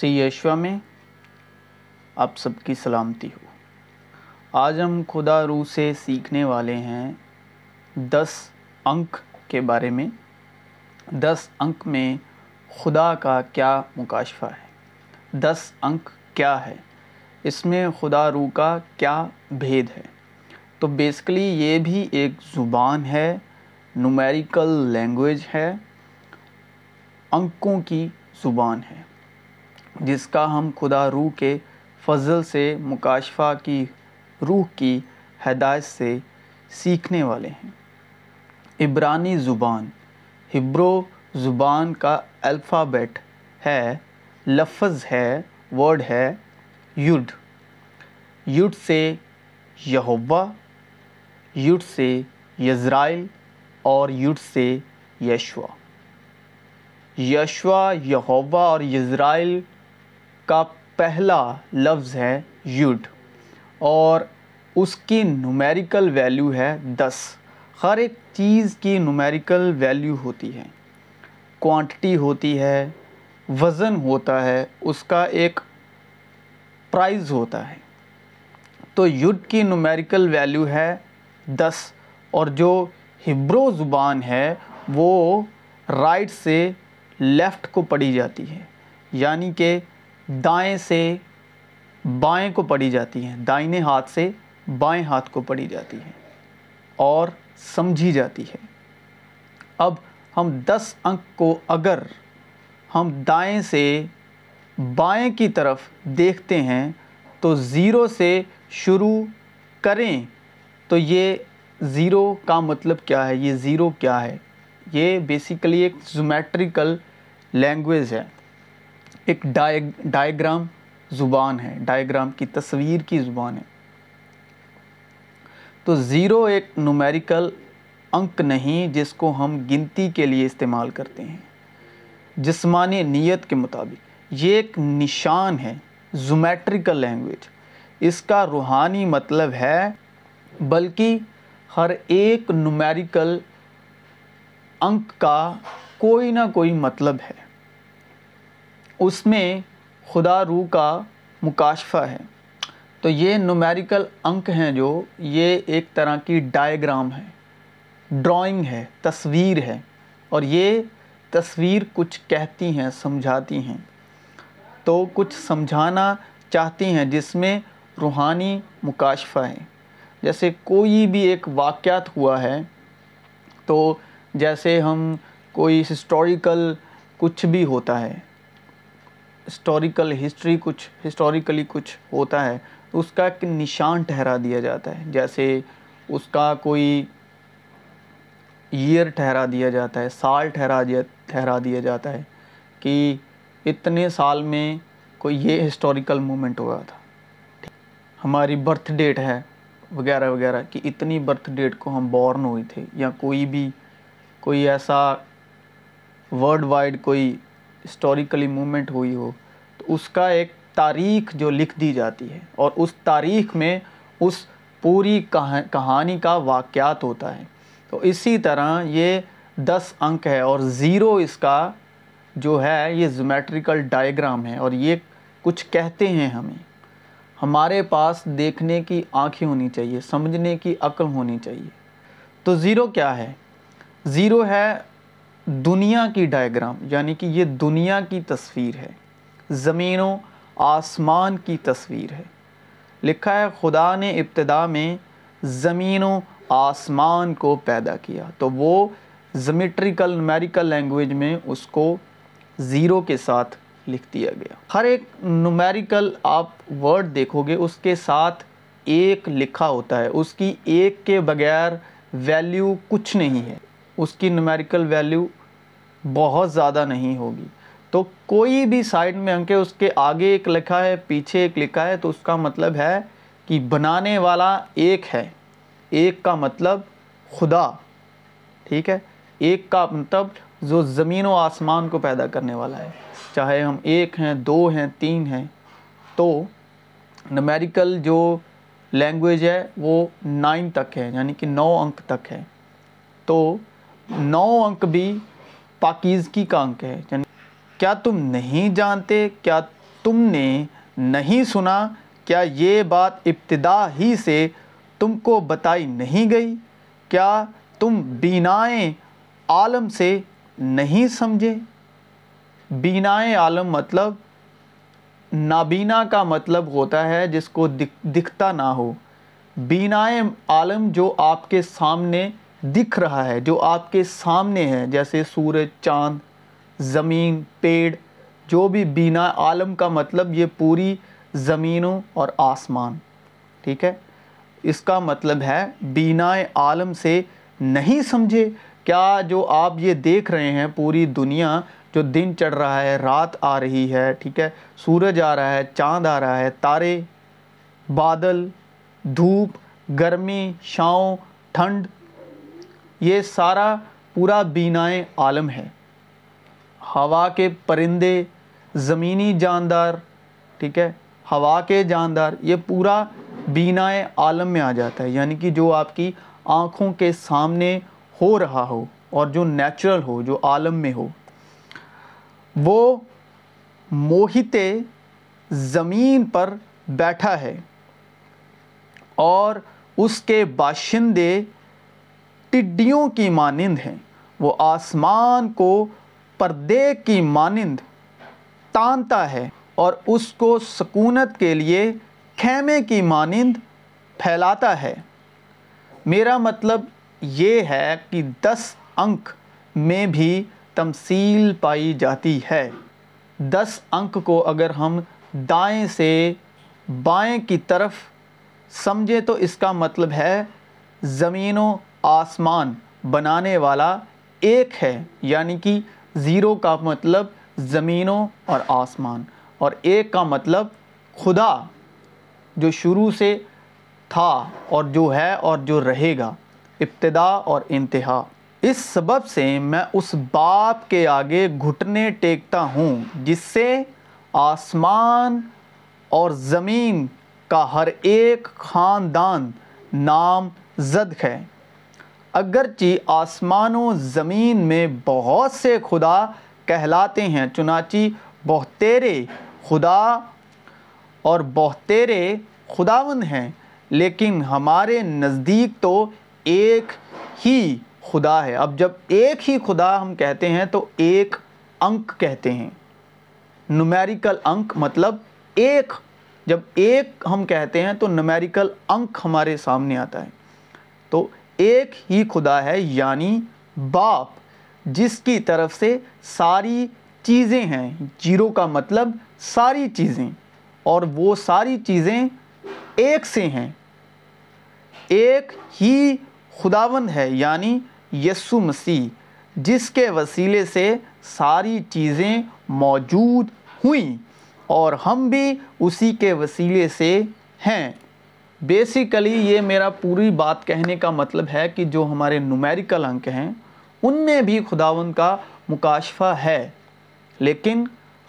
سی Yeshua میں آپ سب کی سلامتی ہو۔ آج ہم خدا روح سے سیکھنے والے ہیں دس انک کے بارے میں۔ دس انک میں خدا کا کیا مکاشفہ ہے؟ دس انک کیا ہے؟ اس میں خدا روح کا کیا بھید ہے؟ تو بیسکلی یہ بھی ایک زبان ہے نومیریکل لینگویج ہے، انکوں کی زبان ہے۔ جس کا ہم خدا روح کے فضل سے، مکاشفہ کی روح کی ہدایت سے سیکھنے والے ہیں۔ عبرانی زبان، ہبرو زبان کا الفابیٹ ہے، لفظ ہے، ورڈ ہے یڈ یڈ سے یہوہ یڈ سے یزرائیل، اور یڈ سے یشوا یشوا یہوہ، اور یزرائیل کا پہلا لفظ ہے یڈ اور اس کی نومیریکل ویلیو ہے دس۔ ہر ایک چیز کی نومیریکل ویلیو ہوتی ہے۔ کوانٹٹی ہوتی ہے، وزن ہوتا ہے، اس کا ایک پرائز ہوتا ہے۔ تو یڈ کی نومیریکل ویلیو ہے دس اور جو ہبرو زبان ہے وہ رائٹ سے لیفٹ کو پڑھی جاتی ہے۔ یعنی کہ دائیں سے بائیں کو پڑھی جاتی ہیں۔ دائنے ہاتھ سے بائیں ہاتھ کو پڑھی جاتی ہے اور سمجھی جاتی ہے۔ اب ہم دس انک کو اگر ہم دائیں سے بائیں کی طرف دیکھتے ہیں تو زیرو سے شروع کریں تو یہ زیرو کا مطلب کیا ہے؟ یہ زیرو کیا ہے؟ یہ بیسیکلی ایک زومیٹریکل لینگویج ہے۔ ایک ڈائیگرام زبان ہے ڈائیگرام کی تصویر کی زبان ہے۔ تو زیرو ایک نومیریکل انک نہیں جس کو ہم گنتی کے لیے استعمال کرتے ہیں، جسمانی نیت کے مطابق۔ یہ ایک نشان ہے، زومیٹریکل لینگویج۔ اس کا روحانی مطلب ہے، بلکہ ہر ایک نومیریکل انک کا کوئی نہ کوئی مطلب ہے۔ اس میں خدا روح کا مکاشفہ ہے۔ تو یہ نومیریکل انک ہیں جو، یہ ایک طرح کی ڈائیگرام ہے۔ ڈرائنگ ہے، تصویر ہے۔ اور یہ تصویر کچھ کہتی ہیں، سمجھاتی ہیں۔ تو کچھ سمجھانا چاہتی ہیں جس میں روحانی مکاشفہ ہے۔ جیسے کوئی بھی ایک واقعات ہوا ہے، تو جیسے ہم کوئی ہسٹوریکل کچھ بھی ہوتا ہے ہسٹوریکل ہسٹری کچھ ہسٹوریکلی کچھ ہوتا ہے، اس کا ایک نشان ٹھہرا دیا جاتا ہے۔ جیسے اس کا کوئی ایئر ٹھہرا دیا جاتا ہے، سال ٹھہرا دیا ٹھہرا دیا جاتا ہے کہ اتنے سال میں کوئی یہ ہسٹوریکل مومنٹ ہوا تھا۔ ہماری برتھ ڈیٹ ہے وغیرہ وغیرہ کہ اتنی برتھ ڈیٹ کو ہم بورن ہوئے تھے یا کوئی بھی، کوئی ایسا ورلڈ وائڈ کوئی ہسٹوریکلی مومنٹ ہوئی ہو، تو اس کا ایک تاریخ جو لکھ دی جاتی ہے۔ اور اس تاریخ میں اس پوری کہانی کا واقعات ہوتا ہے۔ تو اسی طرح یہ دس انک ہے اور زیرو اس کا جو ہے، یہ زومیٹریکل ڈائیگرام ہے۔ اور یہ کچھ کہتے ہیں ہمیں۔ ہمارے پاس دیکھنے کی آنکھیں ہونی چاہیے، سمجھنے کی عقل ہونی چاہیے۔ تو زیرو کیا ہے؟ زیرو ہے دنیا کی ڈائیگرام یعنی کہ یہ دنیا کی تصویر ہے زمین و آسمان کی تصویر ہے۔ لکھا ہے، خدا نے ابتدا میں زمین و آسمان کو پیدا کیا۔ تو وہ زمیٹریکل نومیریکل لینگویج میں اس کو زیرو کے ساتھ لکھ دیا گیا۔ ہر ایک نومیریکل آپ ورڈ دیکھو گے، اس کے ساتھ ایک لکھا ہوتا ہے۔ اس کی ایک کے بغیر ویلیو کچھ نہیں ہے۔ اس کی نومیریکل ویلیو بہت زیادہ نہیں ہوگی۔ تو کوئی بھی سائڈ میں انکے اس کے آگے ایک لکھا ہے، پیچھے ایک لکھا ہے، تو اس کا مطلب ہے کہ بنانے والا ایک ہے۔ ایک کا مطلب خدا، ٹھیک ہے؟ ایک کا مطلب جو زمین و آسمان کو پیدا کرنے والا ہے۔ چاہے ہم ایک ہیں، دو ہیں، تین ہیں، تو نمیریکل جو لینگویج ہے وہ نائن تک ہے یعنی کہ نو انک تک ہے۔ تو نو انک بھی پاکیزگی کا انک ہے۔ یعنی کیا تم نہیں جانتے، کیا تم نے نہیں سنا، کیا یہ بات ابتدا ہی سے تم کو بتائی نہیں گئی؟ کیا تم بینائیں عالم سے نہیں سمجھے؟ بینائیں عالم مطلب نابینا کا مطلب ہوتا ہے جس کو دکھتا نہ ہو۔ بینائیں عالم جو آپ کے سامنے دکھ رہا ہے، جو آپ کے سامنے ہے، جیسے سورج، چاند، زمین، پیڑ، جو بھی بینا عالم کا مطلب یہ پوری زمینوں اور آسمان۔ ٹھیک ہے؟ اس کا مطلب ہے، بینا عالم سے نہیں سمجھے، کیا جو آپ یہ دیکھ رہے ہیں، پوری دنیا جو دن چڑھ رہا ہے، رات آ رہی ہے، ٹھیک ہے؟ سورج آ رہا ہے، چاند آ رہا ہے، تارے، بادل، دھوپ، گرمی شاؤں ٹھنڈ یہ سارا پورا بینائے عالم ہے۔ ہوا کے پرندے، زمینی جاندار، ٹھیک ہے، ہوا کے جاندار، یہ پورا بینائے عالم میں آ جاتا ہے۔ یعنی کہ جو آپ کی آنکھوں کے سامنے ہو رہا ہو اور جو نیچرل ہو، جو عالم میں ہو، وہ موہتے زمین پر بیٹھا ہے اور اس کے باشندے ٹڈیوں کی مانند ہیں۔ وہ آسمان کو پردے کی مانند تانتا ہے اور اس کو سکونت کے لیے خیمے کی مانند پھیلاتا ہے۔ میرا مطلب یہ ہے کہ دس انک میں بھی تمثیل پائی جاتی ہے۔ دس انک کو اگر ہم دائیں سے بائیں کی طرف سمجھے تو اس کا مطلب ہے زمین و آسمان بنانے والا ایک ہے یعنی کہ زیرو کا مطلب زمینوں اور آسمان۔ اور ایک کا مطلب خدا، جو شروع سے تھا اور جو ہے اور جو رہے گا، ابتدا اور انتہا۔ اس سبب سے میں اس باپ کے آگے گھٹنے ٹیکتا ہوں، جس سے آسمان اور زمین کا ہر ایک خاندان نام زد ہے۔ اگرچہ آسمان و زمین میں بہت سے خدا کہلاتے ہیں، چنانچہ بہتیرے خدا اور بہتیرے خداون ہیں، لیکن ہمارے نزدیک تو ایک ہی خدا ہے۔ اب جب ایک ہی خدا ہم کہتے ہیں تو ایک انک کہتے ہیں۔ نومیریکل انک مطلب ایک۔ جب ایک ہم کہتے ہیں تو نومیریکل انک ہمارے سامنے آتا ہے۔ تو ایک ہی خدا ہے یعنی باپ، جس کی طرف سے ساری چیزیں ہیں۔ جیرو کا مطلب ساری چیزیں، اور وہ ساری چیزیں ایک سے ہیں۔ ایک ہی خداون ہے یعنی یسو مسیح، جس کے وسیلے سے ساری چیزیں موجود ہوئیں، اور ہم بھی اسی کے وسیلے سے ہیں۔ بیسیکلی یہ میرا پوری بات کہنے کا مطلب ہے کہ جو ہمارے نومیریکل انک ہیں، ان میں بھی خداون کا مکاشفہ ہے۔ لیکن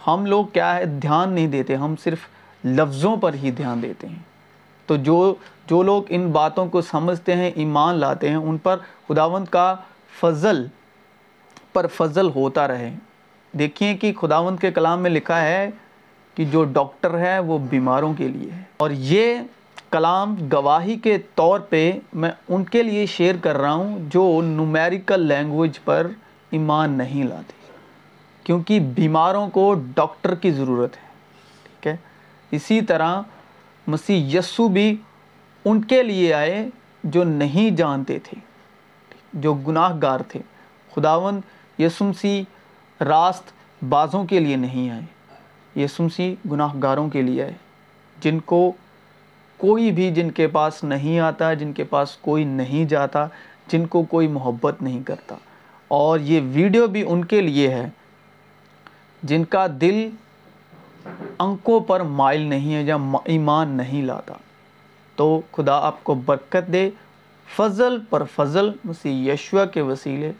ہم لوگ کیا ہے، دھیان نہیں دیتے، ہم صرف لفظوں پر ہی دھیان دیتے ہیں۔ تو جو جو لوگ ان باتوں کو سمجھتے ہیں، ایمان لاتے ہیں، ان پر خداوند کا فضل پر فضل ہوتا رہے۔ دیکھیں کہ خداوند کے کلام میں لکھا ہے کہ جو ڈاکٹر ہے، وہ بیماروں کے لیے ہے۔ اور یہ کلام گواہی کے طور پہ میں ان کے لیے شیئر کر رہا ہوں جو نومیریکل لینگویج پر ایمان نہیں لاتے، کیونکہ بیماروں کو ڈاکٹر کی ضرورت ہے، ٹھیک ہے؟ اسی طرح مسیح یسو بھی ان کے لیے آئے جو نہیں جانتے تھے، جو گناہ گار تھے۔ خداون یسمسی راست بازوں کے لیے نہیں آئے یسمسی گناہ گاروں کے لیے آئے، جن کو کوئی بھی جن کے پاس نہیں آتا، جن کے پاس کوئی نہیں جاتا، جن کو کوئی محبت نہیں کرتا۔ اور یہ ویڈیو بھی ان کے لیے ہے جن کا دل انکوں پر مائل نہیں ہے یا ایمان نہیں لاتا۔ تو خدا آپ کو برکت دے۔ فضل پر فضل، مسیح یشوع کے وسیلے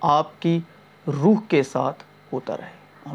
آپ کی روح کے ساتھ ہوتا رہے۔